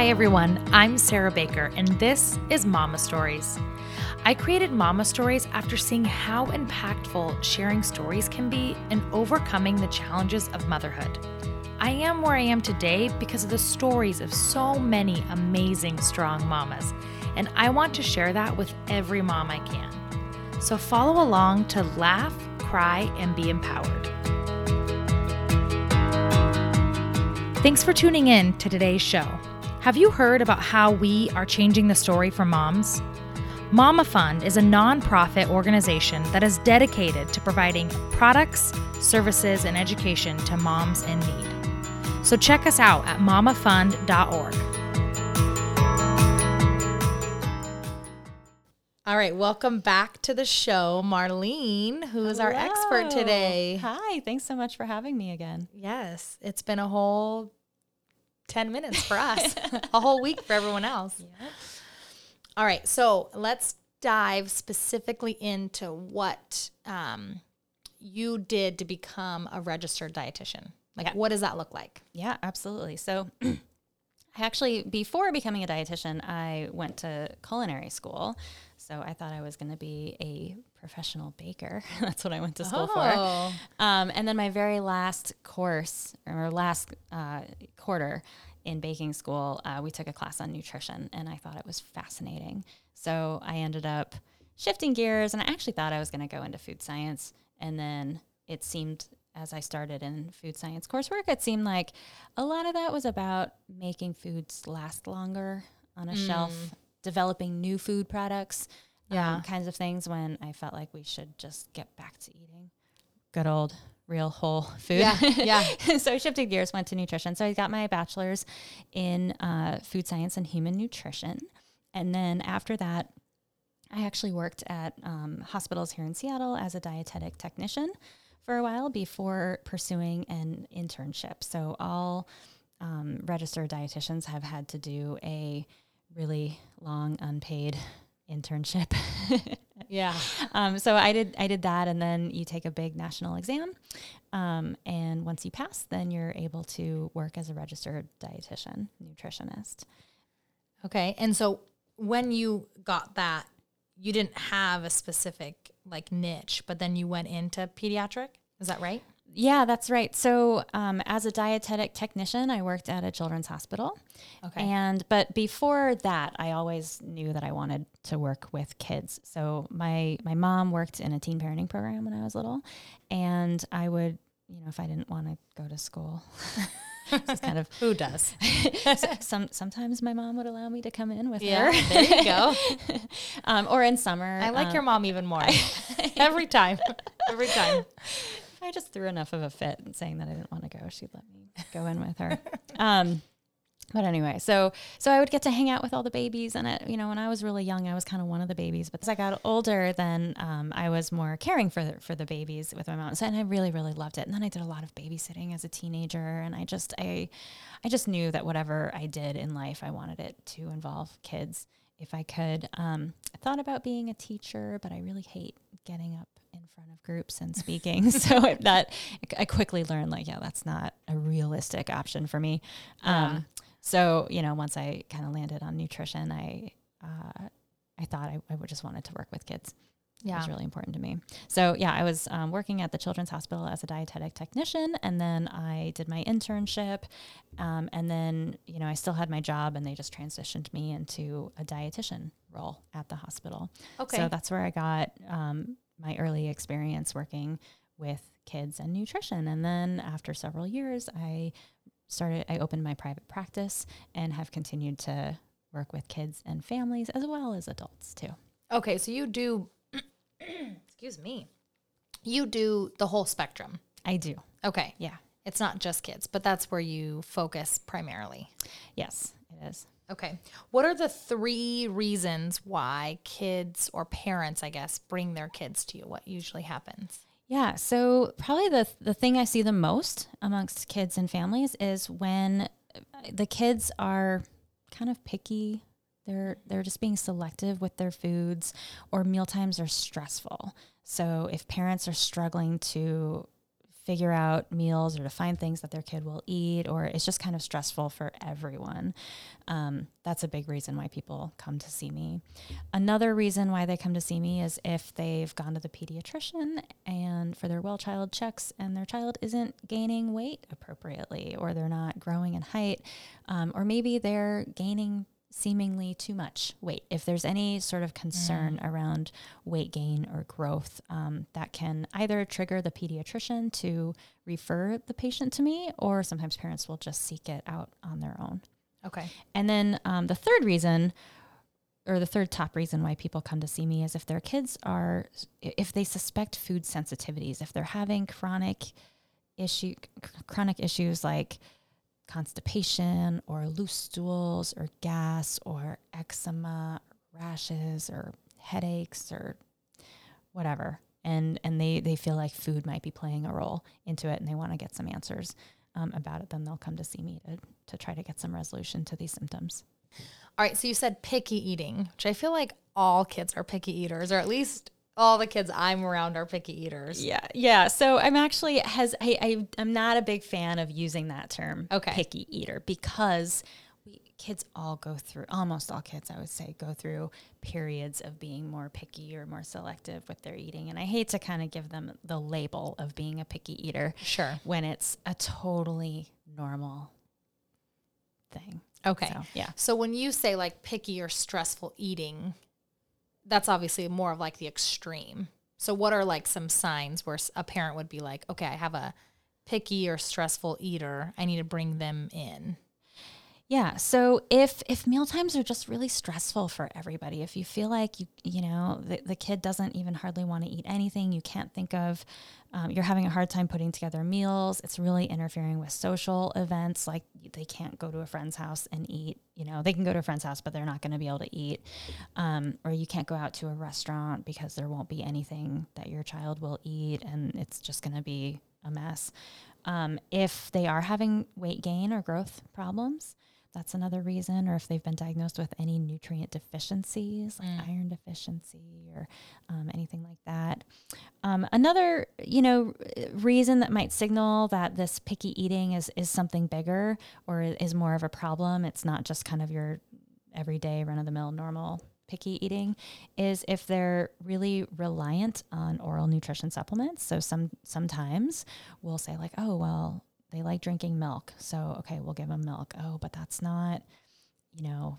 Hi, everyone. I'm Sarah Baker, and this is Mama Stories. I created Mama Stories after seeing how impactful sharing stories can be in overcoming the challenges of motherhood. I am where I am today because of the stories of so many amazing, strong mamas, and I want to share that with every mom I can. So follow along to laugh, cry, and be empowered. Thanks for tuning in to today's show. Have you heard about how we are changing the story for moms? Mama Fund is a nonprofit organization that is dedicated to providing products, services, and education to moms in need. So check us out at mamafund.org. All right, welcome back to the show, Marlene, who is our expert today. Hi, thanks so much for having me again. Yes, it's been a whole 10 minutes for us, a whole week for everyone else. All right, so let's dive specifically into what um, you did to become a registered dietitian. Like, Yeah. what does that look like? Yeah, absolutely. So, I actually, before becoming a dietitian, I went to culinary school. So, I thought I was going to be a professional baker. That's what I went to school Oh. for. Um, and then my very last course or last uh, quarter in baking school, uh, we took a class on nutrition, and I thought it was fascinating. So I ended up shifting gears, and I actually thought I was going to go into food science. And then it seemed, as I started in food science coursework, it seemed like a lot of that was about making foods last longer on a shelf, developing new food products, Yeah. um, kinds of things. When I felt like we should just get back to eating good old real whole food. Yeah, yeah. so I shifted gears, went to nutrition. So I got my bachelor's in uh, food science and human nutrition. And then after that, I actually worked at um, hospitals here in Seattle as a dietetic technician for a while before pursuing an internship. So all um, registered dietitians have had to do a really long unpaid internship. Yeah. um, so I did I did that, and then you take a big national exam, um, and once you pass, then you're able to work as a registered dietitian, nutritionist. Okay. And so when you got that, you didn't have a specific like niche, but then you went into pediatric. Is that right? Yeah, that's right. So, um, as a dietetic technician, I worked at a children's hospital. Okay. And but before that, I always knew that I wanted to work with kids. So my my mom worked in a teen parenting program when I was little, and I would, you know, if I didn't want to go to school, just kind of Who does? some sometimes my mom would allow me to come in with Yeah, her. there you go. um, or in summer. I like um, your mom even more. Every time. Every time. I just threw enough of a fit saying that I didn't want to go. She'd let me go in with her. Um, but anyway, so so I would get to hang out with all the babies, and it, you know, when I was really young, I was kind of one of the babies. But as I got older, then um, I was more caring for the, for the babies with my mom, so, and I really really loved it. And then I did a lot of babysitting as a teenager, and I just I I just knew that whatever I did in life, I wanted it to involve kids if I could. Um, I thought about being a teacher, but I really hate getting up in front of groups and speaking. so that I quickly learned, like, yeah, that's not a realistic option for me. Um, so you know, once I kind of landed on nutrition, I uh, I thought I, I would just wanted to work with kids. It Yeah. was really important to me. So yeah, I was um, working at the Children's Hospital as a dietetic technician, and then I did my internship, um, and then you know I still had my job, and they just transitioned me into a dietitian role at the hospital. Okay. So that's where I got um, my early experience working with kids and nutrition, and then after several years, I started. I opened my private practice and have continued to work with kids and families as well as adults too. Okay, so you do excuse me. You do the whole spectrum. I do. Okay. Yeah. It's not just kids, but that's where you focus primarily. Yes, it is. Okay. What are the three reasons why kids or parents, I guess, bring their kids to you? What usually happens? Yeah. So probably the the thing I see the most amongst kids and families is when uh, the kids are kind of picky. They're they're just being selective with their foods, or meal times are stressful. So if parents are struggling to figure out meals or to find things that their kid will eat, or it's just kind of stressful for everyone. Um, that's a big reason why people come to see me. Another reason why they come to see me is if they've gone to the pediatrician and for their well child checks and their child isn't gaining weight appropriately, or they're not growing in height, um, or maybe they're gaining seemingly too much weight. If there's any sort of concern mm. around weight gain or growth, um, that can either trigger the pediatrician to refer the patient to me, or sometimes parents will just seek it out on their own. Okay. And then um, the third reason, or the third top reason why people come to see me is if their kids are, if they suspect food sensitivities, if they're having chronic issue, chronic issues like constipation or loose stools or gas or eczema, or rashes or headaches or whatever. And, and they, they feel like food might be playing a role into it and they want to get some answers um, about it, then they'll come to see me to, to try to get some resolution to these symptoms. All right. So you said picky eating, which I feel like all kids are picky eaters, or at least all the kids I'm around are picky eaters. Yeah, yeah. So I'm actually has I, I am not a big fan of using that term. Okay. picky eater because we kids all go through almost all kids I would say go through periods of being more picky or more selective with their eating, and I hate to kind of give them the label of being a picky eater. Sure. When it's a totally normal thing. Okay. So, yeah. So when you say like picky or stressful eating that's obviously more of like the extreme. So, what are like some signs where a parent would be like, okay, I have a picky or stressful eater. I need to bring them in. Yeah. So if if meal times are just really stressful for everybody, if you feel like you you know the, the kid doesn't even hardly want to eat anything, you can't think of, um, you're having a hard time putting together meals. It's really interfering with social events, like they can't go to a friend's house and eat. You know, they can go to a friend's house, but they're not going to be able to eat. Um, or you can't go out to a restaurant because there won't be anything that your child will eat, and it's just going to be a mess. Um, if they are having weight gain or growth problems, that's another reason, or if they've been diagnosed with any nutrient deficiencies, like mm. iron deficiency or um, anything like that. Um, another, you know, reason that might signal that this picky eating is is something bigger or is more of a problem. It's not just kind of your everyday run of the mill normal picky eating is if they're really reliant on oral nutrition supplements. So some sometimes we'll say like, oh well, they like drinking milk. So, okay, we'll give them milk. Oh, but that's not, you know,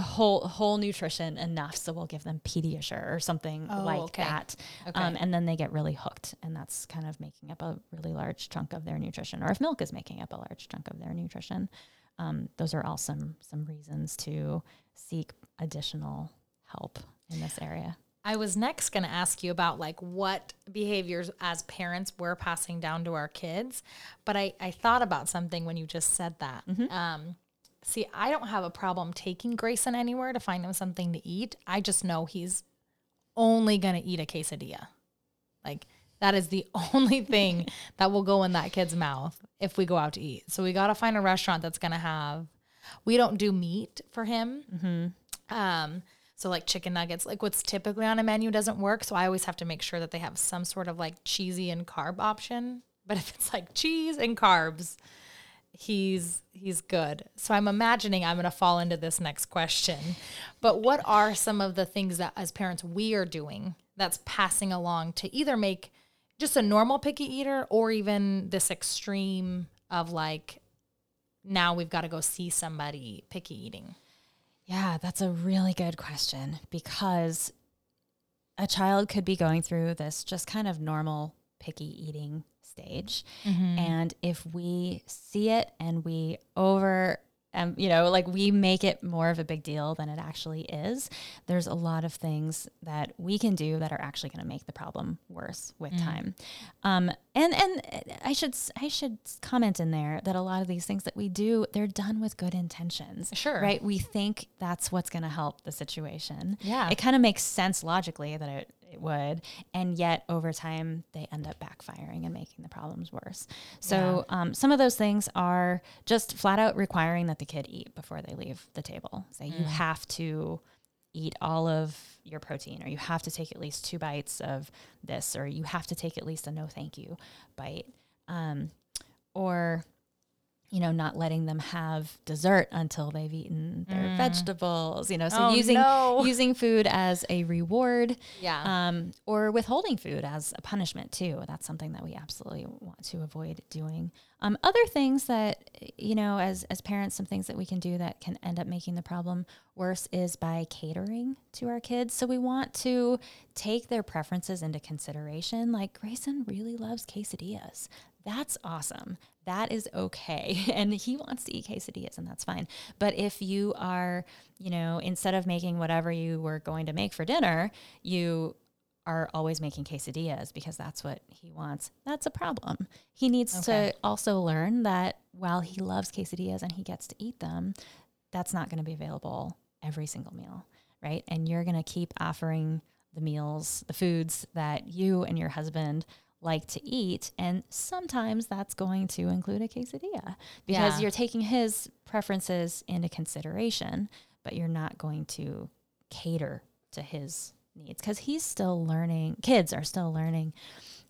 whole whole nutrition enough. So we'll give them Pediasure or something oh, like okay. that. Okay. Um, and then they get really hooked, and that's kind of making up a really large chunk of their nutrition. Or if milk is making up a large chunk of their nutrition, um, those are all some some reasons to seek additional help in this area. I was next going to ask you about like what behaviors as parents we're passing down to our kids, but I, I thought about something when you just said that. Mm-hmm. Um, see, I don't have a problem taking Grayson anywhere to find him something to eat. I just know he's only going to eat a quesadilla. Like that is the only thing that will go in that kid's mouth if we go out to eat. So we got to find a restaurant that's going to have. We don't do meat for him. Mm-hmm. Um, so like chicken nuggets, like what's typically on a menu doesn't work. So I always have to make sure that they have some sort of like cheesy and carb option. But if it's like cheese and carbs, he's he's good. So I'm imagining I'm going to fall into this next question. But what are some of the things that as parents we are doing that's passing along to either make just a normal picky eater or even this extreme of like now we've got to go see somebody picky eating? Yeah, that's a really good question because a child could be going through this just kind of normal picky eating stage. Mm-hmm. And if we see it and we over um, you know, like we make it more of a big deal than it actually is. There's a lot of things that we can do that are actually going to make the problem worse with mm. time. Um, and and I should I should comment in there that a lot of these things that we do, they're done with good intentions. Sure, right? We think that's what's going to help the situation. Yeah, it kind of makes sense logically that it it would. And yet over time, they end up backfiring and making the problems worse. So yeah. um, some of those things are just flat out requiring that the kid eat before they leave the table. Say mm. you have to eat all of your protein or you have to take at least two bites of this or you have to take at least a no thank you bite um, or you know not letting them have dessert until they've eaten their Mm. vegetables you know so Oh, using no. using food as a reward Yeah. um, or withholding food as a punishment too. That's something that we absolutely want to avoid doing. Um, other things that you know, as as parents, some things that we can do that can end up making the problem worse is by catering to our kids. So we want to take their preferences into consideration. Like Grayson really loves quesadillas. That's awesome. That is okay. And he wants to eat quesadillas, and that's fine. But if you are, you know, instead of making whatever you were going to make for dinner, you are always making quesadillas because that's what he wants. That's a problem. He needs Okay. to also learn that while he loves quesadillas and he gets to eat them, that's not going to be available every single meal, right? And you're going to keep offering the meals, the foods that you and your husband like to eat. And sometimes that's going to include a quesadilla because Yeah. you're taking his preferences into consideration, but you're not going to cater to his needs because he's still learning, kids are still learning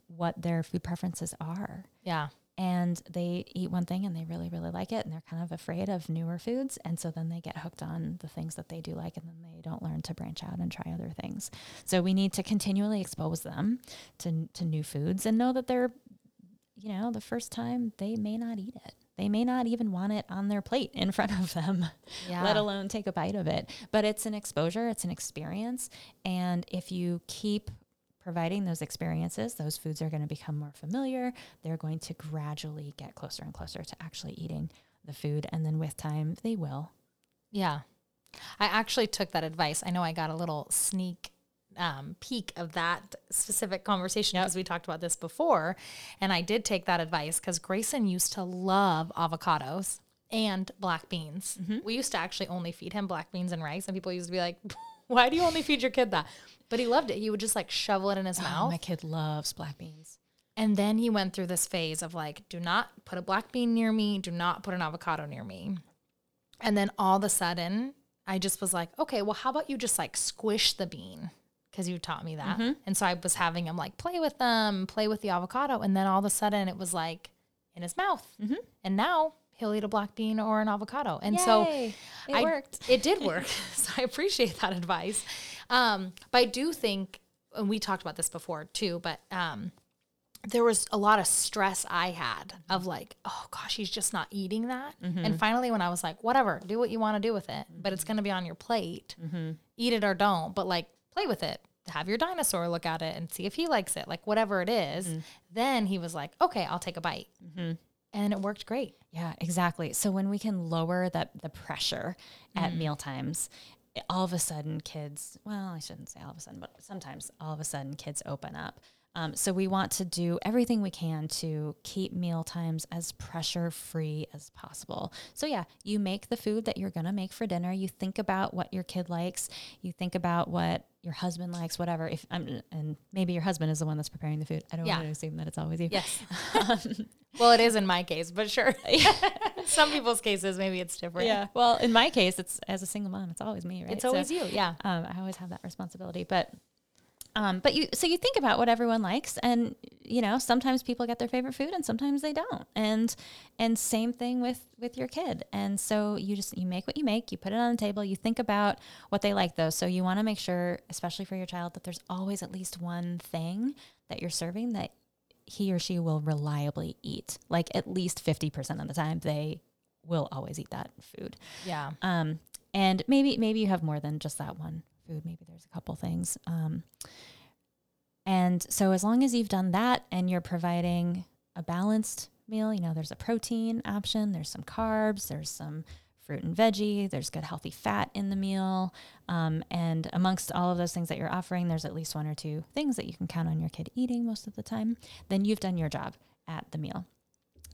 what their food preferences are yeah. And they eat one thing and they really really like it and they're kind of afraid of newer foods and so then they get hooked on the things that they do like and then they don't learn to branch out and try other things so we need to continually expose them to to new foods and know that they're you know the first time they may not eat it they may not even want it on their plate in front of them Yeah. let alone take a bite of it. But it's an exposure, it's an experience. And if you keep providing those experiences, those foods are going to become more familiar. They're going to gradually get closer and closer to actually eating the food. And then with time, they will. Yeah. I actually took that advice. I know I got a little sneak um, peek of that specific conversation because we talked about this before. And I did take that advice because Grayson used to love avocados and black beans. We used to actually only feed him black beans and rice. And people used to be like, why do you only feed your kid that? But he loved it. He would just like shovel it in his Oh, mouth. my kid loves black beans. And then he went through this phase of like, do not put a black bean near me, do not put an avocado near me. And then all of a sudden, I just was like, okay, well, how about you just like squish the bean? Because you taught me that. Mm-hmm. And so I was having him like play with them, play with the avocado. And then all of a sudden, it was like in his mouth. Mm-hmm. And now he'll eat a black bean or an avocado. And so It I- worked. It did work. so I appreciate that advice. Um, but I do think, and we talked about this before too, but um, there was a lot of stress I had of like, oh gosh, he's just not eating that. Mm-hmm. And finally, when I was like, whatever, do what you want to do with it, but it's going to be on your plate. Mm-hmm. Eat it or don't, but like play with it. Have your dinosaur look at it and see if he likes it, like whatever it is. Mm-hmm. Then he was like, okay, I'll take a bite. And it worked great. Yeah, exactly. So when we can lower that the pressure at meal times, all of a sudden kids, well, I shouldn't say all of a sudden, but sometimes all of a sudden kids open up. Um, so we want to do everything we can to keep meal times as pressure free as possible. So yeah, you make the food that you're gonna make for dinner. You think about what your kid likes. You think about what your husband likes, whatever. If I'm, and maybe your husband is the one that's preparing the food. I don't Yeah. want to assume that it's always you. Yes. well, it is in my case, but sure. Some people's cases, maybe it's different. Yeah. Well, in my case, it's as a single mom, it's always me, right? It's So, always you. Yeah. um, I always have that responsibility, but. Um, but you, so you think about what everyone likes, and you know sometimes people get their favorite food, and sometimes they don't, and and same thing with with your kid. And so you just you make what you make, you put it on the table, you think about what they like though. So you want to make sure, especially for your child, that there's always at least one thing that you're serving that he or she will reliably eat. Like at least fifty percent of the time, they will always eat that food. Yeah. Um, and maybe maybe you have more than just that one food. Maybe there's a couple things. Um, and so as long as you've done that and you're providing a balanced meal, you know, there's a protein option, there's some carbs, there's some fruit and veggie, there's good healthy fat in the meal. Um, and amongst all of those things that you're offering, there's at least one or two things that you can count on your kid eating most of the time. Then you've done your job at the meal.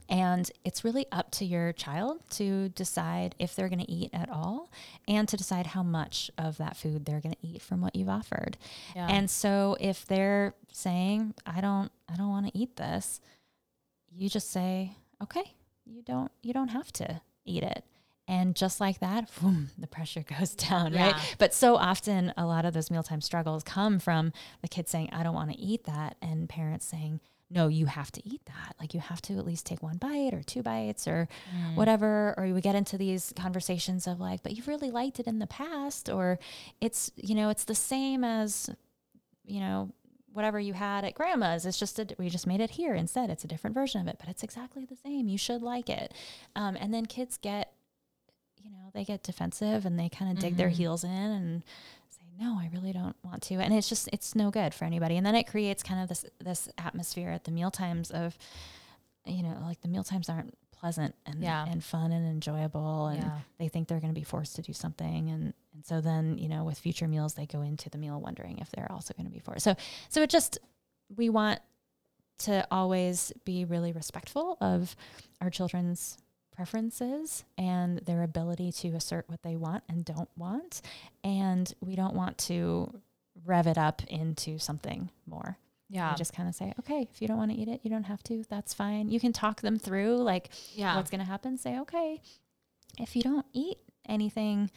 And it's really up to your child to decide if they're going to eat at all and to decide how much of that food they're going to eat from what you've offered. Yeah. And so if they're saying, I don't I don't want to eat this, you just say, "Okay, you don't you don't have to eat it." And just like that, boom, the pressure goes down, Yeah. right? But so often, a lot of those mealtime struggles come from the kids saying, I don't want to eat that. And parents saying, no, you have to eat that. Like you have to at least take one bite or two bites or whatever. Or we get into these conversations of like, but you've really liked it in the past, or it's, you know, it's the same as, you know, whatever you had at grandma's. It's just, a, we just made it here instead. It's a different version of it, but it's exactly the same. You should like it. Um, and then kids get, you know, they get defensive and they kind of dig their heels in and no, I really don't want to. And it's just, it's no good for anybody. And then it creates kind of this, this atmosphere at the meal times of, you know, like the meal times aren't pleasant and, Yeah. and fun and enjoyable. And Yeah. they think they're going to be forced to do something. And, and so then, you know, with future meals, they go into the meal wondering if they're also going to be forced. So, so it just, we want to always be really respectful of our children's preferences and their ability to assert what they want and don't want. And we don't want to rev it up into something more. Yeah. We just kind of say, okay, if you don't want to eat it, you don't have to. That's fine. You can talk them through like yeah. what's going to happen. Say, okay, if you don't eat anything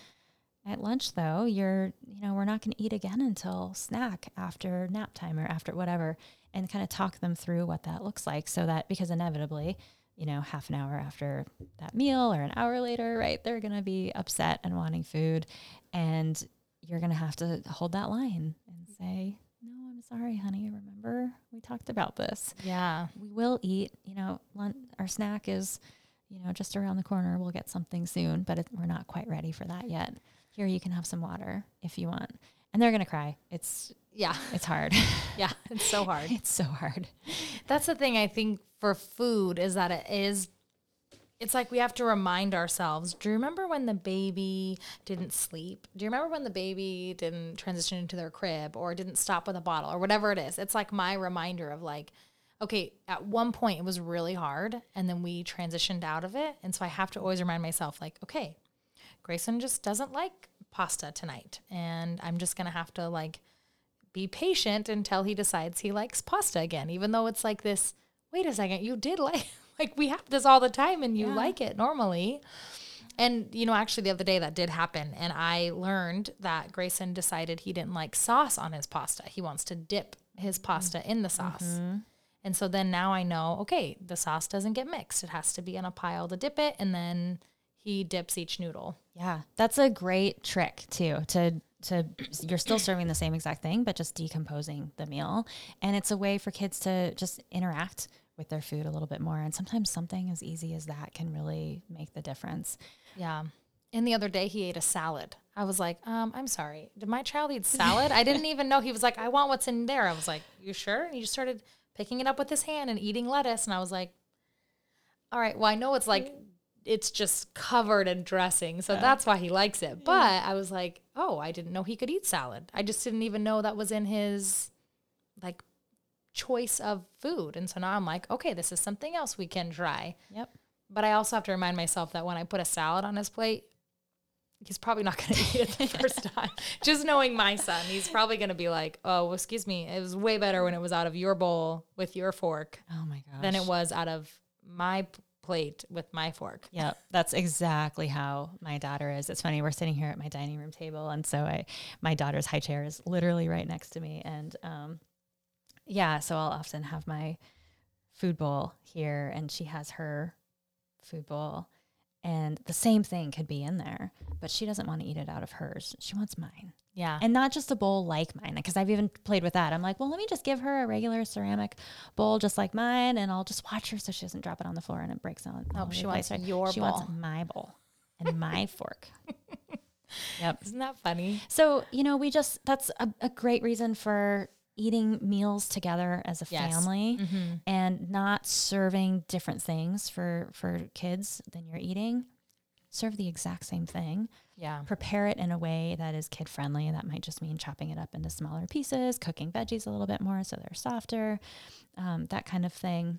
at lunch, though, you're, you know, we're not going to eat again until snack after nap time or after whatever, and kind of talk them through what that looks like so that because inevitably, you know, half an hour after that meal or an hour later, right, they're going to be upset and wanting food. And you're going to have to hold that line and say, no, I'm sorry, honey. Remember, we talked about this yeah. we will eat. You know, lunch, our snack is, you know, just around the corner. We'll get something soon, but it, we're not quite ready for that yet. Here, you can have some water if you want. And they're gonna cry. It's Yeah. it's hard. Yeah. It's so hard. it's so hard. That's the thing I think for food is that it is it's like we have to remind ourselves. Do you remember when the baby didn't sleep? Do you remember when the baby didn't transition into their crib or didn't stop with a bottle or whatever it is? It's like my reminder of like, okay, at one point it was really hard and then we transitioned out of it. And so I have to always remind myself, like, okay, Grayson just doesn't like pasta tonight. And I'm just gonna have to like be patient until he decides he likes pasta again, even though it's like this, wait a second, you did like like we have this all the time and you Yeah. like it normally. And you know, actually the other day that did happen and I learned that Grayson decided he didn't like sauce on his pasta. He wants to dip his pasta in the sauce. Mm-hmm. And so then now I know, okay, the sauce doesn't get mixed. It has to be in a pile to dip it and then he dips each noodle. Yeah, that's a great trick too. To to you're still serving the same exact thing, but just decomposing the meal, and it's a way for kids to just interact with their food a little bit more. And sometimes something as easy as that can really make the difference. Yeah. And the other day he ate a salad. I was like, um, I'm sorry. Did my child eat salad? I didn't even know. He was like, I want what's in there. I was like, You sure? And he just started picking it up with his hand and eating lettuce. And I was like, All right, well, I know it's like it's just covered in dressing. So that's why he likes it. But I was like, Oh, I didn't know he could eat salad. I just didn't even know that was in his like choice of food. And so now I'm like, okay, this is something else we can try. Yep. But I also have to remind myself that when I put a salad on his plate, he's probably not going to eat it the first time. Just knowing my son, he's probably going to be like, "Oh, well, excuse me, it was way better when it was out of your bowl with your fork Oh my gosh. than it was out of my plate with my fork." Yeah, that's exactly how my daughter is. It's funny. We're sitting here at my dining room table, and so I, my daughter's high chair is literally right next to me, and um, yeah, so I'll often have my food bowl here, and she has her food bowl, and the same thing could be in there, but she doesn't want to eat it out of hers. She wants mine. Yeah. And not just a bowl like mine, because I've even played with that. I'm like, well, let me just give her a regular ceramic bowl just like mine, and I'll just watch her so she doesn't drop it on the floor and it breaks on. Oh, she wants place, your She bowl. wants my bowl and my fork. Yep. Isn't that funny? So you know, we just that's a, a great reason for eating meals together as a Yes. family Mm-hmm. and not serving different things for for kids than you're eating. Serve the exact same thing Yeah. prepare it in a way that is kid friendly. That might just mean chopping it up into smaller pieces, cooking veggies a little bit more so they're softer, um, that kind of thing.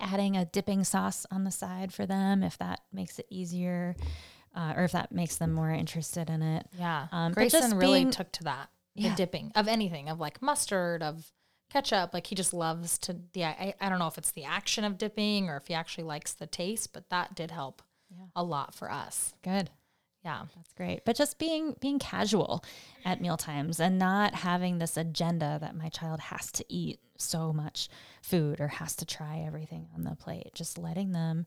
Adding a dipping sauce on the side for them if that makes it easier, uh, or if that makes them more interested in it. Yeah. Um, Grayson really being- took to that. Yeah. The dipping of anything, of like mustard, of ketchup. Like he just loves to, yeah, I, I don't know if it's the action of dipping or if he actually likes the taste, but that did help. A lot for us. Good. Yeah. That's great. But just being being casual at meal times and not having this agenda that my child has to eat so much food or has to try everything on the plate. Just letting them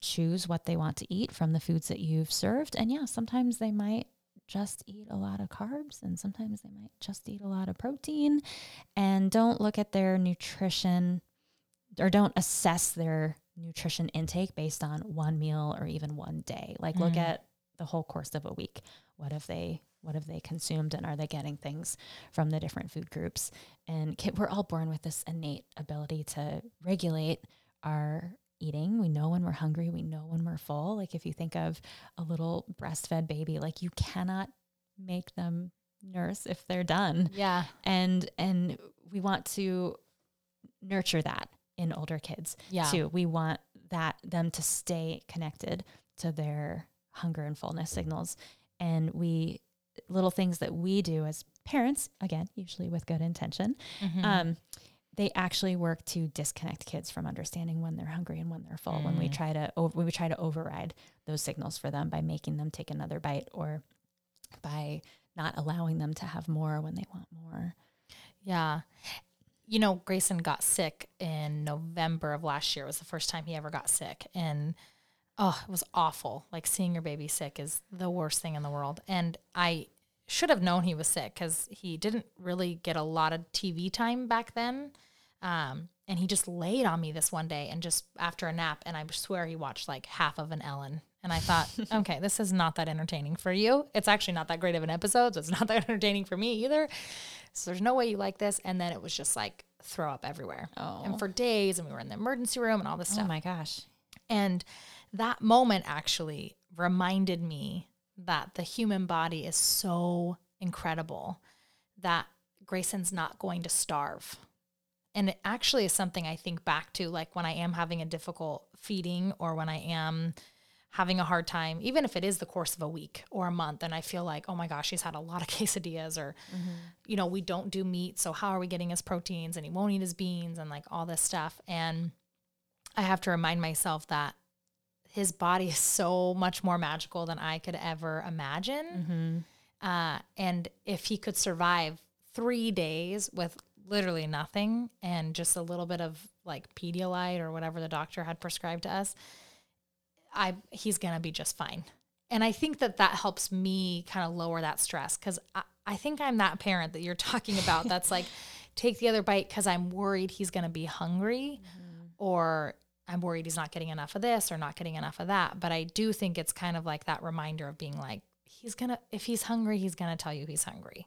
choose what they want to eat from the foods that you've served. And yeah, sometimes they might just eat a lot of carbs and sometimes they might just eat a lot of protein and don't look at their nutrition or don't assess their nutrition intake based on one meal or even one day. Like look Mm. at the whole course of a week. What have they what have they consumed and are they getting things from the different food groups? And ki- we're all born with this innate ability to regulate our eating. We know when we're hungry, we know when we're full. Like if you think of a little breastfed baby, like you cannot make them nurse if they're done Yeah. and and we want to nurture that in older kids Yeah. too we want that them to stay connected to their hunger and fullness signals and we little things that we do as parents again usually with good intention Mhm. um, they actually work to disconnect kids from understanding when they're hungry and when they're full. When we Mm. try to over, when we try to override those signals for them by making them take another bite or by not allowing them to have more when they want more. Yeah. You know, Grayson got sick in November of last year. It was the first time he ever got sick. And oh, it was awful. Like seeing your baby sick is the worst thing in the world. And I should have known he was sick because he didn't really get a lot of TV time back then. Um, and he just laid on me this one day and just after a nap, and I swear he watched like half of an Ellen. And I thought, okay, this is not that entertaining for you. It's actually not that great of an episode. So it's not that entertaining for me either. So there's no way you like this. And then it was just like throw up everywhere. Oh. And for days, and we were in the emergency room and all this stuff. Oh stuff. my gosh. And that moment actually reminded me that the human body is so incredible that Grayson's not going to starve. And it actually is something I think back to, like when I am having a difficult feeding or when I am having a hard time, even if it is the course of a week or a month, and I feel like, oh my gosh, he's had a lot of quesadillas, or, you know, we don't do meat. So how are we getting his proteins? And he won't eat his beans and like all this stuff. And I have to remind myself that his body is so much more magical than I could ever imagine. Uh, and if he could survive three days with literally nothing and just a little bit of like Pedialyte or whatever the doctor had prescribed to us, I he's gonna be just fine. And I think that that helps me kind of lower that stress because I, I think I'm that parent that you're talking about. that's like, take the other bite because I'm worried he's gonna be hungry, mm-hmm. or I'm worried he's not getting enough of this or not getting enough of that. But I do think it's kind of like that reminder of being like, he's gonna if he's hungry, he's gonna tell you he's hungry,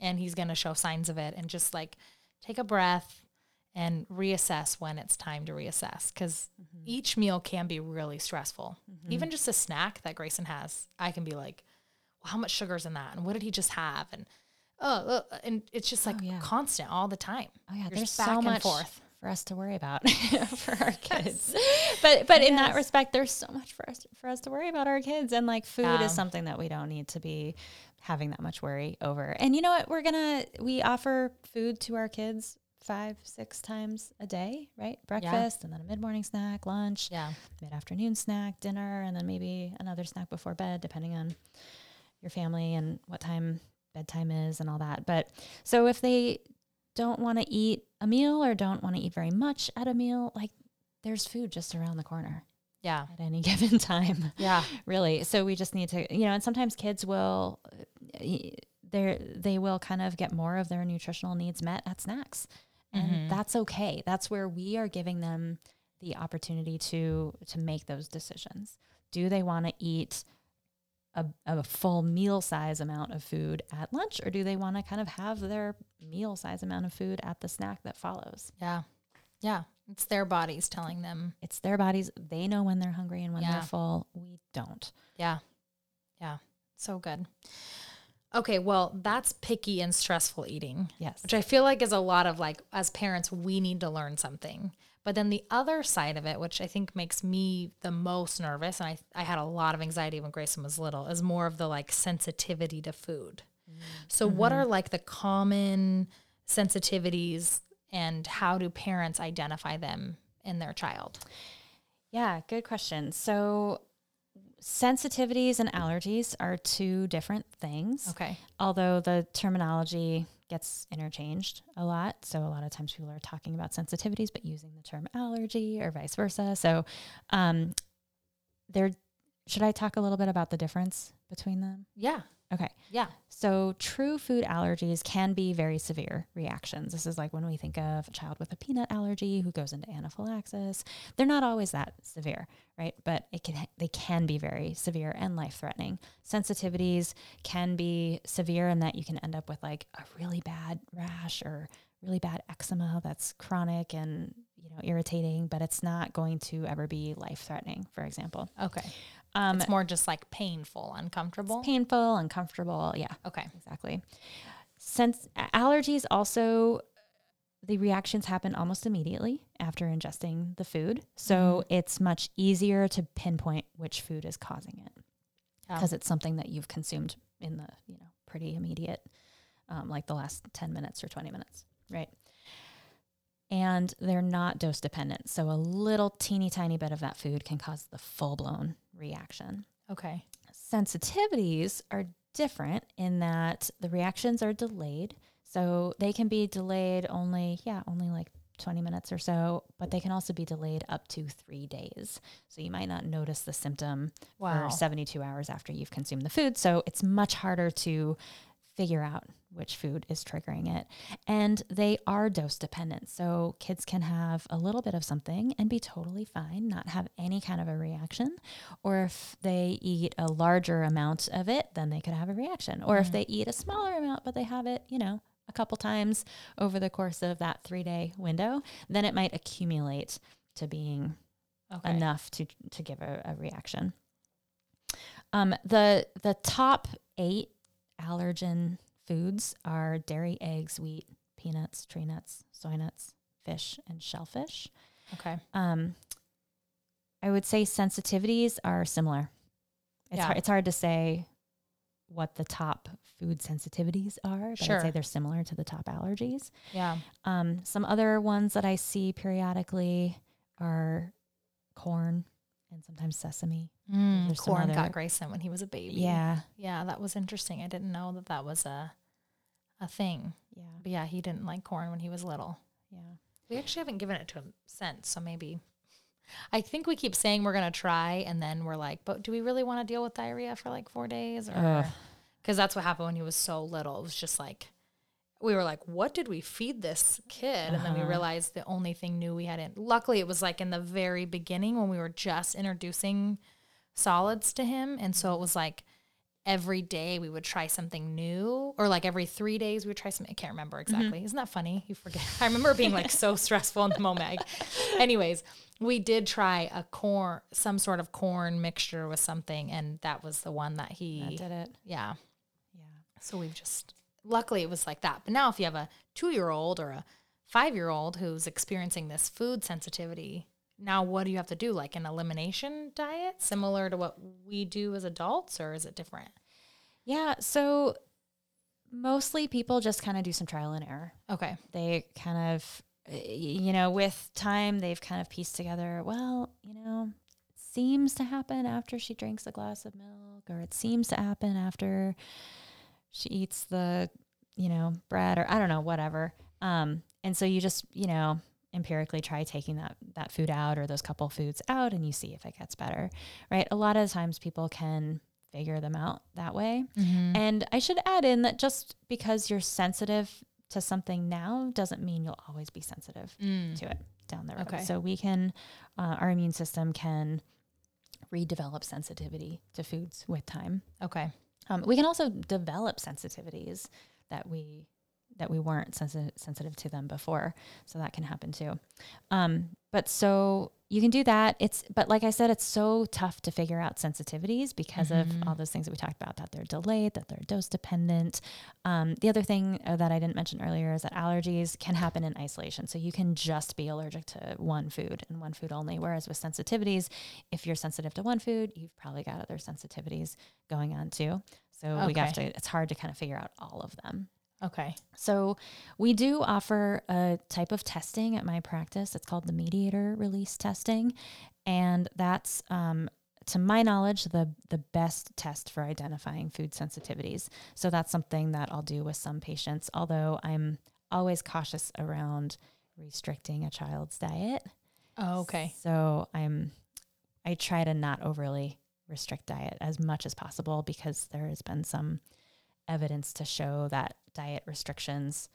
and he's gonna show signs of it, and just like take a breath and reassess when it's time to reassess because each meal can be really stressful. Even just a snack that Grayson has, I can be like, well, how much sugar's in that? And what did he just have? And oh, uh, and it's just like yeah. constant all the time. Oh yeah, You're there's so and much forth. for us to worry about for our kids. But but in that respect, there's so much for us for us to worry about our kids, and like food is something that we don't need to be having that much worry over. And you know what? We're gonna we offer food to our kids five six times a day, right? Breakfast and then a mid morning snack, lunch, Yeah. mid afternoon snack, dinner, and then maybe another snack before bed, depending on your family and what time bedtime is and all that. But so if they don't want to eat a meal or don't want to eat very much at a meal, like there's food just around the corner Yeah. at any given time, Yeah. really. So we just need to, you know, and sometimes kids will, uh, they they will kind of get more of their nutritional needs met at snacks, and Mhm. that's okay. That's where we are giving them the opportunity to to make those decisions. Do they want to eat a, a full meal size amount of food at lunch, or do they want to kind of have their meal size amount of food at the snack that follows? Yeah. Yeah. It's their bodies telling them. It's their bodies. They know when they're hungry and when Yeah. they're full. We don't. Yeah. Yeah. So good. Okay. Well, that's picky and stressful eating. Yes. which I feel like is a lot of like as parents we need to learn something. But then the other side of it, which I think makes me the most nervous, and I I had a lot of anxiety when Grayson was little, is more of the like sensitivity to food. So what mm-hmm. are like the common sensitivities and how do parents identify them in their child? Yeah, good question. So sensitivities and allergies are two different things. Okay. Although the terminology gets interchanged a lot. So a lot of times people are talking about sensitivities, but using the term allergy or vice versa. So um, there, should I talk a little bit about the difference between them? Yeah. Okay. Yeah. So, true food allergies can be very severe reactions. This is like when we think of a child with a peanut allergy who goes into anaphylaxis. They're not always that severe, right? But it can they can be very severe and life-threatening. Sensitivities can be severe in that you can end up with like a really bad rash or really bad eczema that's chronic and you know irritating, but it's not going to ever be life-threatening, for example. Okay. Um, It's more just like painful, uncomfortable. painful, uncomfortable, yeah. okay. Exactly. Since allergies also the reactions happen almost immediately after ingesting the food. So it's much easier to pinpoint which food is causing it Oh. because it's something that you've consumed in the, you know, pretty immediate, um, like the last 10 minutes or 20 minutes, right? And they're not dose dependent. So a little teeny tiny bit of that food can cause the full blown reaction Okay. sensitivities are different in that the reactions are delayed. So they can be delayed only, yeah, only like 20 minutes or so, but they can also be delayed up to three days. So you might not notice the symptom Wow. for 72 hours after you've consumed the food. So it's much harder to figure out which food is triggering it. And they are dose dependent. So kids can have a little bit of something and be totally fine, not have any kind of a reaction. Or if they eat a larger amount of it, then they could have a reaction. Or if they eat a smaller amount, but they have it, you know, a couple times over the course of that three day window, then it might accumulate to being Okay. enough to to give a, a reaction. Um, the the top eight allergen foods are dairy, eggs, wheat, peanuts, tree nuts, soy nuts, fish, and shellfish. Okay. Um, I would say sensitivities are similar. It's Yeah. hard, it's hard to say what the top food sensitivities are, but Sure. I'd say they're similar to the top allergies. Yeah. Um, some other ones that I see periodically are corn and sometimes sesame. Mm, Corn got Grayson when he was a baby. Yeah, Yeah, that was interesting. I didn't know that that was a a thing. yeah, But yeah, he didn't like corn when he was little. yeah. We actually haven't given it to him since, so maybe. I think we keep saying we're gonna try, and then we're like, but do we really want to deal with diarrhea for like four days? Or because that's what happened when he was so little. It was just like we were like, what did we feed this kid? And then we Uh-huh. realized the only thing new we hadn't. Luckily, it was like in the very beginning when we were just introducing solids to him, and so it was like every day we would try something new or like every three days we would try something. I can't remember mm-hmm. exactly. Isn't that funny? You forget. I remember being like so stressful in the moment. Anyways we did try a corn some sort of corn mixture with something and that was the one that he That did it. yeah. Yeah. so we've just luckily it was like that. But now if you have a two year old or a five year old who's experiencing this food sensitivity now what do you have to do like an elimination diet similar to what we do as adults or is it different Yeah. So mostly people just kind of do some trial and error. okay They kind of, you know, with time, they've kind of pieced together, well, you know, it seems to happen after she drinks a glass of milk, or it seems to happen after she eats the, you know, bread, or I don't know, whatever. Um, and so you just, you know, empirically try taking that that food out or those couple foods out and you see if it gets better right a lot of times people can figure them out that way and I should add in that just because you're sensitive to something now doesn't mean you'll always be sensitive Mm. to it down the road. Okay. So we can, uh, our immune system can redevelop sensitivity to foods with time. okay Um, we can also develop sensitivities that we that we weren't sensitive sensitive to them before, so that can happen too. Um, but so you can do that. It's but like I said, it's so tough to figure out sensitivities because of all those things that we talked about. That they're delayed, that they're dose dependent. Um, the other thing uh, that I didn't mention earlier is that allergies can happen in isolation. So you can just be allergic to one food and one food only. Whereas with sensitivities, if you're sensitive to one food, you've probably got other sensitivities going on too. So we have to. It's hard to kind of figure out all of them. Okay So we do offer a type of testing at my practice. It's called the mediator release testing, and that's um, to my knowledge, the the best test for identifying food sensitivities. So that's something that I'll do with some patients. Although I'm always cautious around restricting a child's diet. Oh, okay. So I'm I try to not overly restrict diet as much as possible because there has been some evidence to show that diet restrictions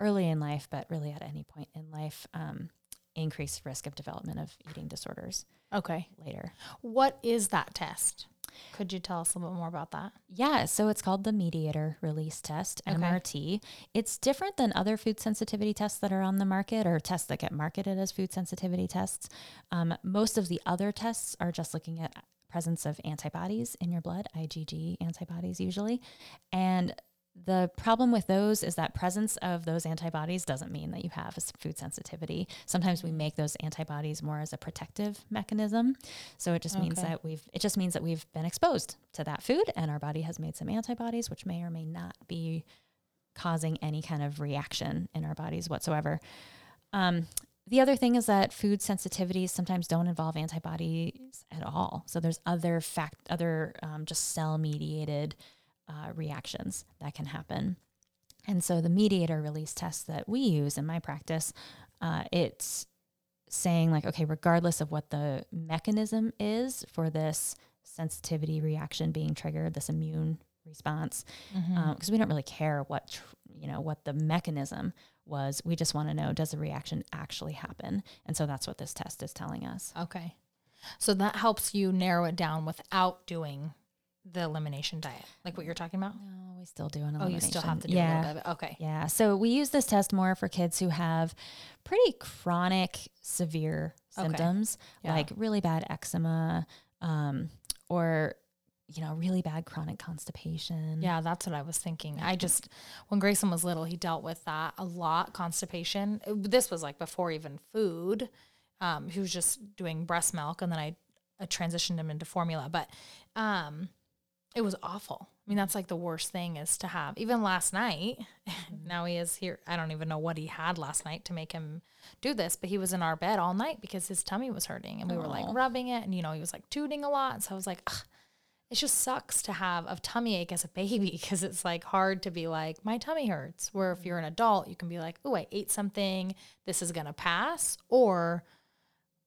early in life, but really at any point in life, um, increase risk of development of eating disorders Okay. later. What is that test? Could you tell us a little bit more about that? Yeah, so it's called the mediator release test, Okay. MRT. It's different than other food sensitivity tests that are on the market or tests that get marketed as food sensitivity tests. Um, most of the other tests are just looking at presence of antibodies in your blood, IgG antibodies usually. And the problem with those is that presence of those antibodies doesn't mean that you have a food sensitivity. Sometimes we make those antibodies more as a protective mechanism. So it just means that we've it just means that we've been exposed to that food and our body has made some antibodies which may or may not be causing any kind of reaction in our bodies whatsoever. Um, the other thing is that food sensitivities sometimes don't involve antibodies at all. So there's other fact, other um, just cell mediated uh, reactions that can happen. And so the mediator release test that we use in my practice, uh, it's saying like, okay, regardless of what the mechanism is for this sensitivity reaction being triggered, this immune response, because we don't really care what tr- you know what the mechanism was. We just want to know does the reaction actually happen, and so that's what this test is telling us. Okay. So that helps you narrow it down without doing the elimination diet, like what you're talking about. No, we still do an elimination. Oh, you still have to do yeah. a little bit of it. Okay. Yeah. So we use this test more for kids who have pretty chronic, severe Okay. symptoms, Yeah. like really bad eczema, um, or you know, really bad chronic constipation. Yeah, that's what I was thinking. I just, when Grayson was little, he dealt with that a lot, constipation. This was like before even food. Um, he was just doing breast milk, and then I, I transitioned him into formula. But um, it was awful. I mean, that's like the worst thing is to have. Even last night, mm-hmm. now he is here. I don't even know what he had last night to make him do this, but he was in our bed all night because his tummy was hurting, and we were like rubbing it, and you know, he was like tooting a lot. So I was like, Ugh, it just sucks to have a tummy ache as a baby because it's like hard to be like my tummy hurts where if you're an mm-hmm. adult you can be like oh i ate something this is going to pass or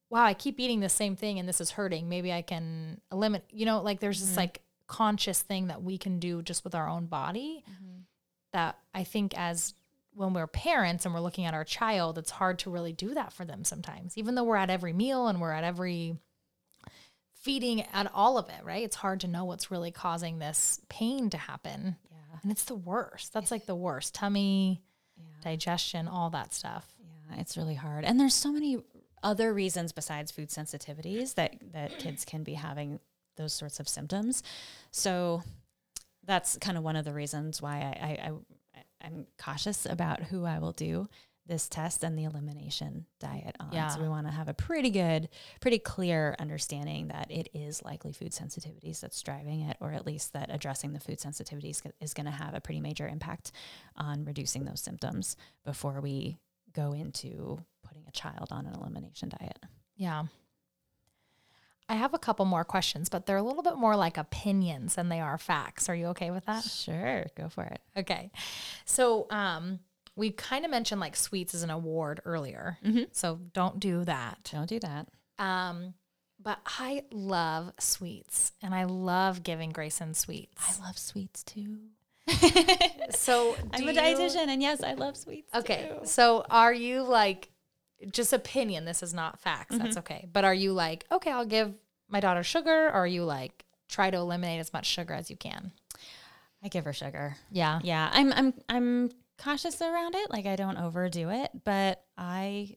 wow i keep eating the same thing and this is hurting maybe i can eliminate you know like there's this mm-hmm. like conscious thing that we can do just with our own body mm-hmm. that i think as when we're parents and we're looking at our child it's hard to really do that for them sometimes even though we're at every meal and we're at every feeding at all of it, right? It's hard to know what's really causing this pain to happen. Yeah. And it's the worst. That's like the worst. Tummy, digestion, all that stuff. Yeah, it's really hard. And there's so many other reasons besides food sensitivities that that kids can be having those sorts of symptoms. So that's kind of one of the reasons why I, I, I I'm cautious about who I will do this test and the elimination diet on. Yeah. So we want to have a pretty good, pretty clear understanding that it is likely food sensitivities that's driving it, or at least that addressing the food sensitivities is going to have a pretty major impact on reducing those symptoms before we go into putting a child on an elimination diet. Yeah. I have a couple more questions, but they're a little bit more like opinions than they are facts. Are you okay with that? Sure, go for it. Okay. So, um, we kind of mentioned like sweets as an award earlier. So don't do that. Don't do that. Um, but I love sweets and I love giving Grayson sweets. I love sweets too. so I'm a dietitian, and yes, I love sweets. Okay. too. So are you like just opinion? This is not facts. Mm-hmm. That's okay. But are you like, okay, I'll give my daughter sugar, or are you like try to eliminate as much sugar as you can? I give her sugar. Yeah. Yeah, I'm I'm I'm cautious around it. Like I don't overdo it, but I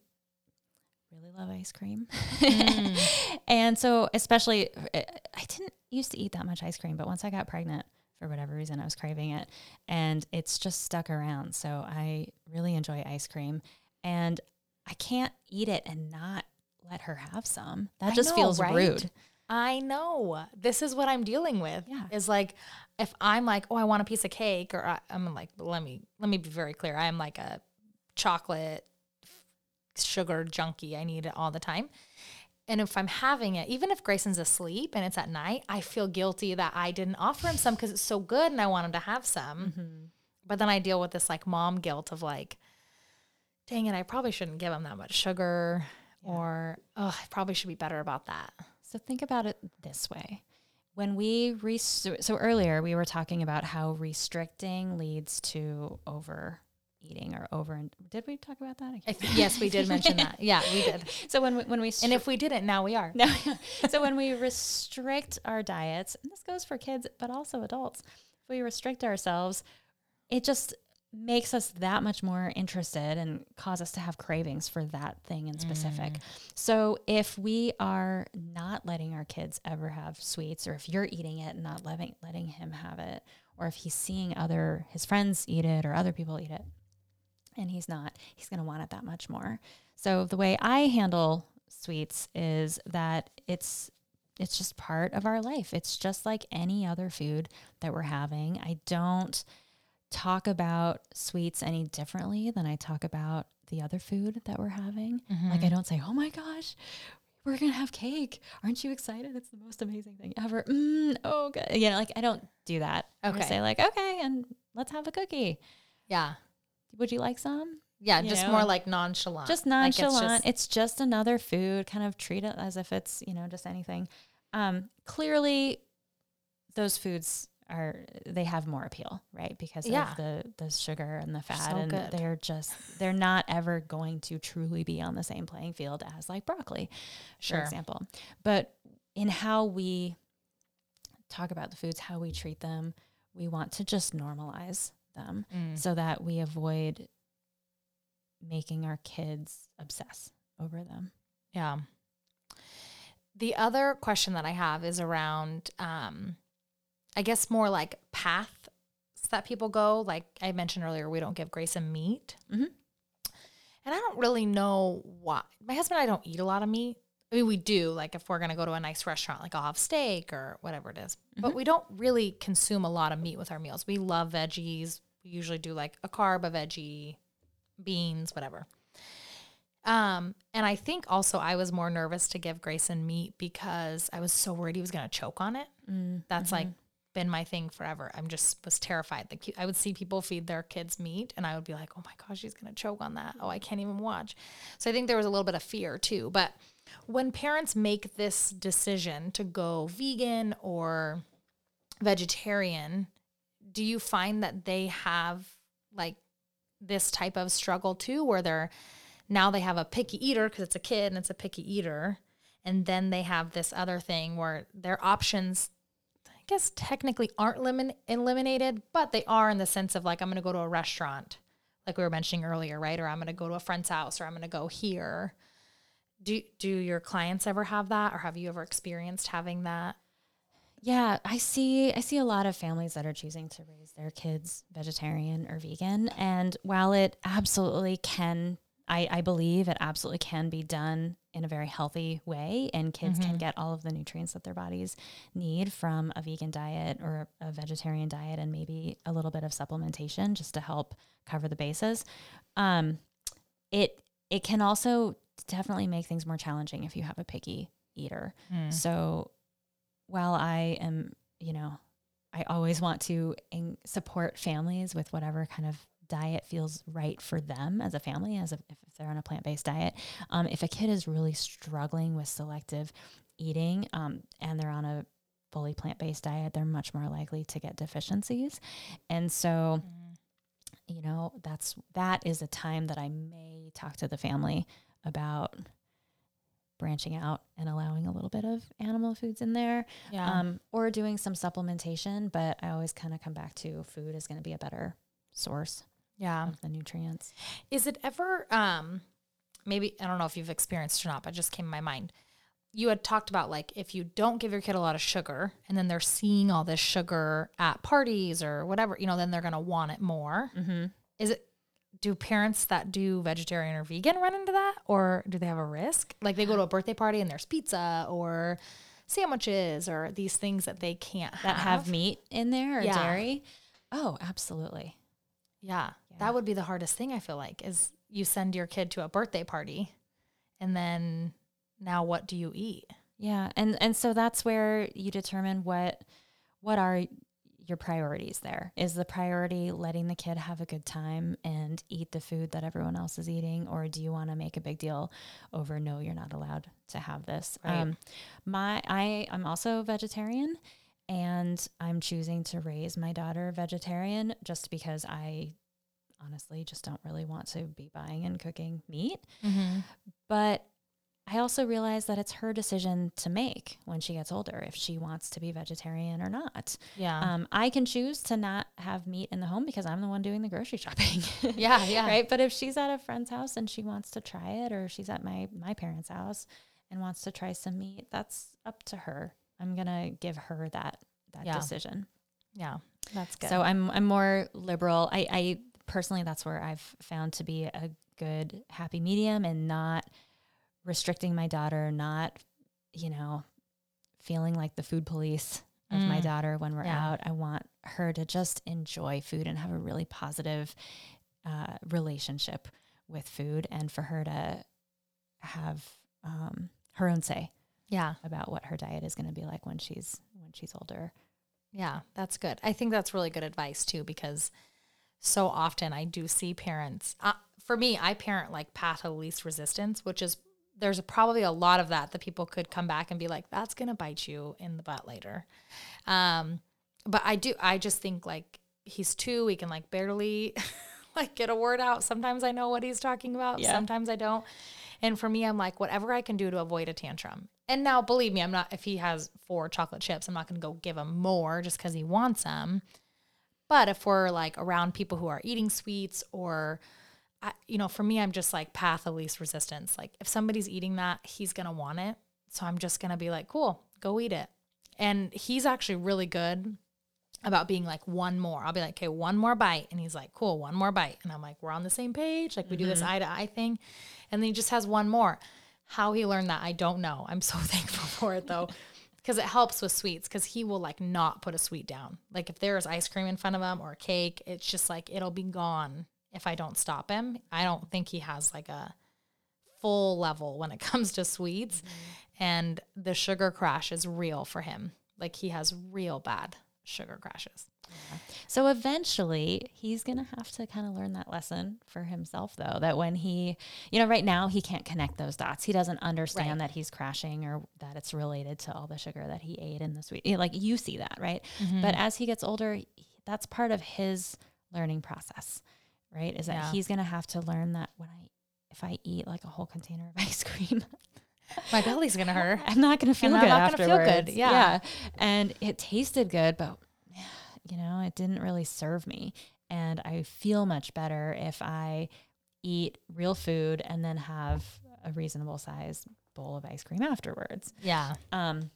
really love ice cream. and so especially I I didn't used to eat that much ice cream, but once I got pregnant for whatever reason I was craving it and it's just stuck around. So I really enjoy ice cream and I can't eat it and not let her have some. That I just know, feels right? rude. I know. This is what I'm dealing with. Yeah. Is like if I'm like, oh, I want a piece of cake, or I, I'm like, let me let me be very clear. I am like a chocolate sugar junkie. I need it all the time. and if I'm having it, even if Grayson's asleep and it's at night, I feel guilty that I didn't offer him some because it's so good and I want him to have some. Mm-hmm. But then I deal with this like mom guilt of like, dang it, I probably shouldn't give him that much sugar, or oh, I probably should be better about that. So think about it this way. When we res- so earlier we were talking about how restricting leads to overeating or over did we talk about that? Yes, we did mention that. Yeah, we did. so when we, when we And if we didn't, now we are. No. so when we restrict our diets, and this goes for kids, but also adults, if we restrict ourselves, it just makes us that much more interested and cause us to have cravings for that thing in specific. Mm. So if we are not letting our kids ever have sweets, or if you're eating it and not letting letting him have it, or if he's seeing other his friends eat it or other people eat it, and he's not, he's going to want it that much more. So the way I handle sweets is that it's it's just part of our life. It's just like any other food that we're having. I don't talk about sweets any differently than I talk about the other food that we're having. Like I don't say, "Oh my gosh, we're to have cake. Aren't you excited? It's the most amazing thing ever." Mm, oh, good. You know, like I don't do that. I Okay. say like, "Okay, and let's have a cookie. Yeah. Would you like some?" Yeah. You Just know, more like nonchalant. just Like, it's nonchalant. just- it's, just, another food. Kind of treat it as if it's you know just anything. Um, clearly, those foods are they have more appeal, right? Because Yeah. of the the sugar and the fat, So and good. they're just they're not ever going to truly be on the same playing field as like broccoli, Sure. for example. But in how we talk about the foods, how we treat them, we want to just normalize them Mm. so that we avoid making our kids obsess over them. Yeah. The other question that I have is around, um, I guess more like paths that people go. Like I mentioned earlier, we don't give Grayson meat. Mhm. And I don't really know why. My husband and I don't eat a lot of meat. I mean, we do, like if we're going to go to a nice restaurant, like I'll have steak or whatever it is. But we don't really consume a lot of meat with our meals. We love veggies. We usually do like a carb, a veggie, beans, whatever. Um, and I think also I was more nervous to give Grayson meat because I was so worried he was going to choke on it. That's like been my thing forever. I'm just was terrified. Like I would see people feed their kids meat and I would be like, "Oh my gosh, he's going to choke on that. Oh, I can't even watch." So I think there was a little bit of fear too. But when parents make this decision to go vegan or vegetarian, do you find that they have like this type of struggle too where they're now they have a picky eater because it's a kid and it's a picky eater and then they have this other thing where their options guess technically aren't limit- eliminated but they are in the sense of like i'm going to go to a restaurant like we were mentioning earlier right or i'm going to go to a friend's house or i'm going to go here do, do your clients ever have that or have you ever experienced having that Yeah, I see I see a lot of families that are choosing to raise their kids vegetarian or vegan. And while it absolutely can I, I believe it absolutely can be done in a very healthy way and kids can get all of the nutrients that their bodies need from a vegan diet or a vegetarian diet and maybe a little bit of supplementation just to help cover the bases. Um, it it can also definitely make things more challenging if you have a picky eater. So while I am, you know, I always want to in- support families with whatever kind of diet feels right for them as a family, as a, if they're on a plant based diet. Um, if a kid is really struggling with selective eating um, and they're on a fully plant based diet, they're much more likely to get deficiencies. And so, you know, that's that is a time that I may talk to the family about branching out and allowing a little bit of animal foods in there yeah um, or doing some supplementation. But I always kind of come back to food is going to be a better source yeah of the nutrients. Is it ever um maybe I don't know if you've experienced or not, but it just came in my mind. You had talked about like if you don't give your kid a lot of sugar and then they're seeing all this sugar at parties or whatever, you know, then they're gonna want it more. Mm-hmm. Is it do parents that do vegetarian or vegan run into that or do they have a risk? Like they go to a birthday party and there's pizza or sandwiches or these things that they can't That have meat in there or Yeah. dairy. Oh, absolutely. Yeah, Yeah. that would be the hardest thing I feel like is you send your kid to a birthday party and then now what do you eat? Yeah, and and so that's where you determine what what are your priorities there. Is the priority letting the kid have a good time and eat the food that everyone else is eating or do you want to make a big deal over no you're not allowed to have this? Right. Um my I I'm also vegetarian and I'm choosing to raise my daughter vegetarian just because I honestly just don't really want to be buying and cooking meat. But I also realize that it's her decision to make when she gets older if she wants to be vegetarian or not. Yeah. Um, I can choose to not have meat in the home because I'm the one doing the grocery shopping. yeah, yeah. right. But if she's at a friend's house and she wants to try it, or she's at my my parents' house and wants to try some meat, that's up to her. I'm gonna give her that that Yeah. decision. Yeah. That's good. So I'm I'm more liberal. I, I personally that's where I've found to be a good happy medium and not restricting my daughter, not, you know, feeling like the food police of my Mm. daughter when we're Yeah. out. I want her to just enjoy food and have a really positive uh, relationship with food and for her to have um, her own say yeah. about what her diet is going to be like when she's when she's older. Yeah, that's good. I think that's really good advice too, because so often I do see parents. Uh, for me, I parent like path of least resistance, which is there's probably a lot of that that people could come back and be like, that's gonna bite you in the butt later. Um, but I do. I just think like he's two. we can like barely like get a word out. Sometimes I know what he's talking about. Yeah. Sometimes I don't. And for me, I'm like, whatever I can do to avoid a tantrum. And now, believe me, I'm not, if he has four chocolate chips, I'm not going to go give him more just because he wants them. But if we're like around people who are eating sweets or, I, you know, for me, I'm just like path of least resistance. Like if somebody's eating that, he's going to want it. So I'm just going to be like, cool, go eat it. And he's actually really good about being like one more. I'll be like, okay, one more bite. And he's like, cool, one more bite. And I'm like, we're on the same page. Like we do this mm-hmm. eye to eye thing. And then he just has one more. How he learned that, I don't know. I'm so thankful for it though. Because it helps with sweets, because he will like not put a sweet down. Like if there's ice cream in front of him or cake, it's just like it'll be gone if I don't stop him. I don't think he has like a full level when it comes to sweets. Mm-hmm. And the sugar crash is real for him. Like he has real bad sugar crashes. So eventually, he's going to have to kind of learn that lesson for himself, though. That when he, you know, right now he can't connect those dots. He doesn't understand Right. that he's crashing or that it's related to all the sugar that he ate in the sweet. Like you see that, right? Mm-hmm. But as he gets older, that's part of his learning process, right? Is that Yeah. he's going to have to learn that when I, if I eat like a whole container of ice cream, My belly's gonna hurt. I'm not going to feel good I'm not gonna feel afterwards. good, yeah. And it tasted good, but you know, it didn't really serve me. And I feel much better if I eat real food and then have a reasonable size bowl of ice cream afterwards. Yeah. Um,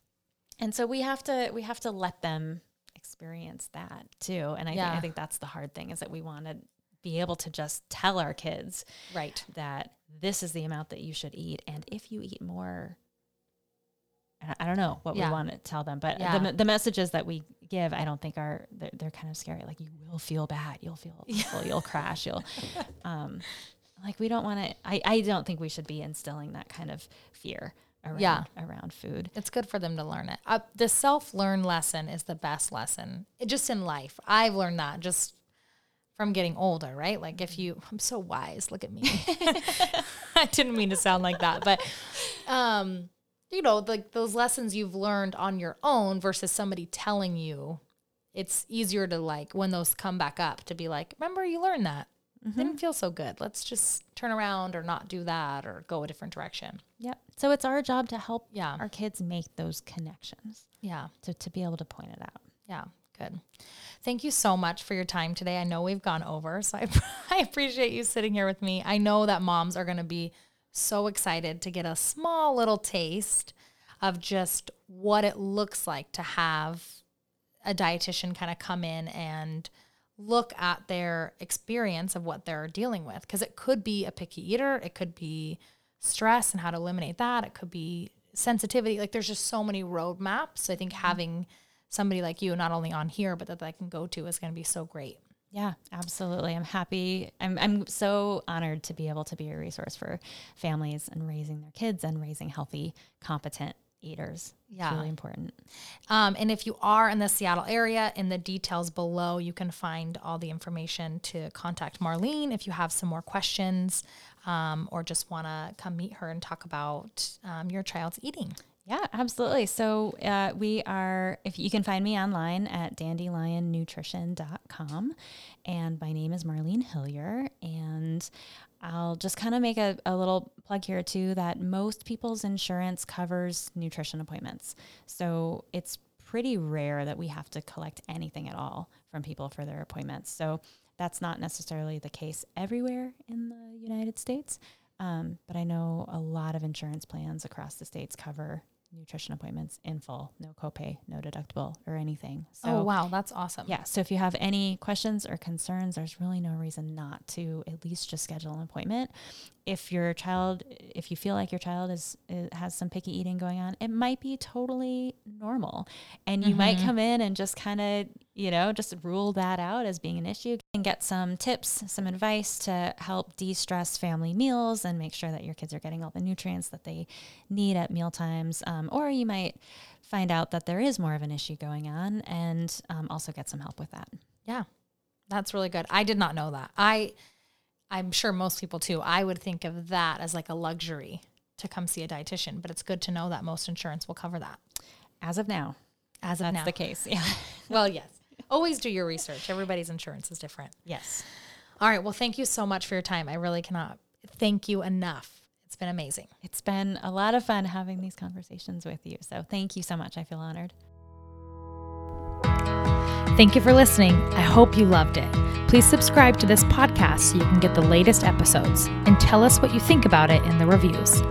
and so we have to we have to let them experience that too. And I, Yeah. think, I think that's the hard thing is that we want to be able to just tell our kids Right. that this is the amount that you should eat, and if you eat more, I- don't know what Yeah. we want to tell them, but Yeah. the, the messages that we give, I don't think are they're, they're kind of scary. Like you will feel bad, you'll feel awful, you'll crash, you'll, um, like we don't want to. I I don't think we should be instilling that kind of fear around Yeah. around food. It's good for them to learn it. Uh, the self learn lesson is the best lesson, It- just in life. I've learned that just from getting older, right? Like if you, I'm so wise. Look at me. I didn't mean to sound like that, but um, you know, like those lessons you've learned on your own versus somebody telling you. It's easier to like when those come back up to be like, remember you learned that. Mm-hmm. Didn't feel so good. Let's just turn around or not do that or go a different direction. Yep. So it's our job to help Yeah. our kids make those connections Yeah. to to be able to point it out. Yeah, good. Thank you so much for your time today. I know we've gone over, so I, I appreciate you sitting here with me. I know that moms are going to be so excited to get a small little taste of just what it looks like to have a dietitian kind of come in and look at their experience of what they're dealing with. Because it could be a picky eater it could be stress and how to eliminate that it could be sensitivity like there's just so many roadmaps. I think mm-hmm. having somebody like you not only on here but that i can go to is going to be so great Yeah, absolutely. I'm happy. I'm I'm so honored to be able to be a resource for families and raising their kids and raising healthy, competent eaters. Yeah. It's really important. Um, and if you are in the Seattle area, in the details below, you can find all the information to contact Marlene if you have some more questions um, or just want to come meet her and talk about um, your child's eating. Yeah, absolutely. So uh, we are, if you can find me online at dandelionnutrition.com. And my name is Marlene Hillier. And I'll just kind of make a, a little plug here too that most people's insurance covers nutrition appointments. So it's pretty rare that we have to collect anything at all from people for their appointments. So that's not necessarily the case everywhere in the United States. Um, but I know a lot of insurance plans across the states cover nutrition appointments in full, no copay, no deductible or anything. So, oh, wow, that's awesome. Yeah. So if you have any questions or concerns, there's really no reason not to at least just schedule an appointment. If your child, if you feel like your child is, is has some picky eating going on, it might be totally normal. And you mm-hmm. might come in and just kind of, you know, just rule that out as being an issue and get some tips, some advice to help de stress family meals and make sure that your kids are getting all the nutrients that they need at meal times. Um, or you might find out that there is more of an issue going on and um, also get some help with that. Yeah, that's really good. I did not know that. I, I'm sure most people too, I would think of that as like a luxury to come see a dietitian, but it's good to know that most insurance will cover that. As of now. As of That's now. the case. Yeah. well, yes. Always do your research. Everybody's insurance is different. Yes. All right. Well, thank you so much for your time. I really cannot thank you enough. It's been amazing. It's been a lot of fun having these conversations with you. So thank you so much. I feel honored. Thank you for listening. I hope you loved it. Please subscribe to this podcast so you can get the latest episodes and tell us what you think about it in the reviews.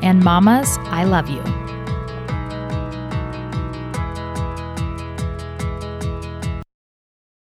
And mamas, I love you.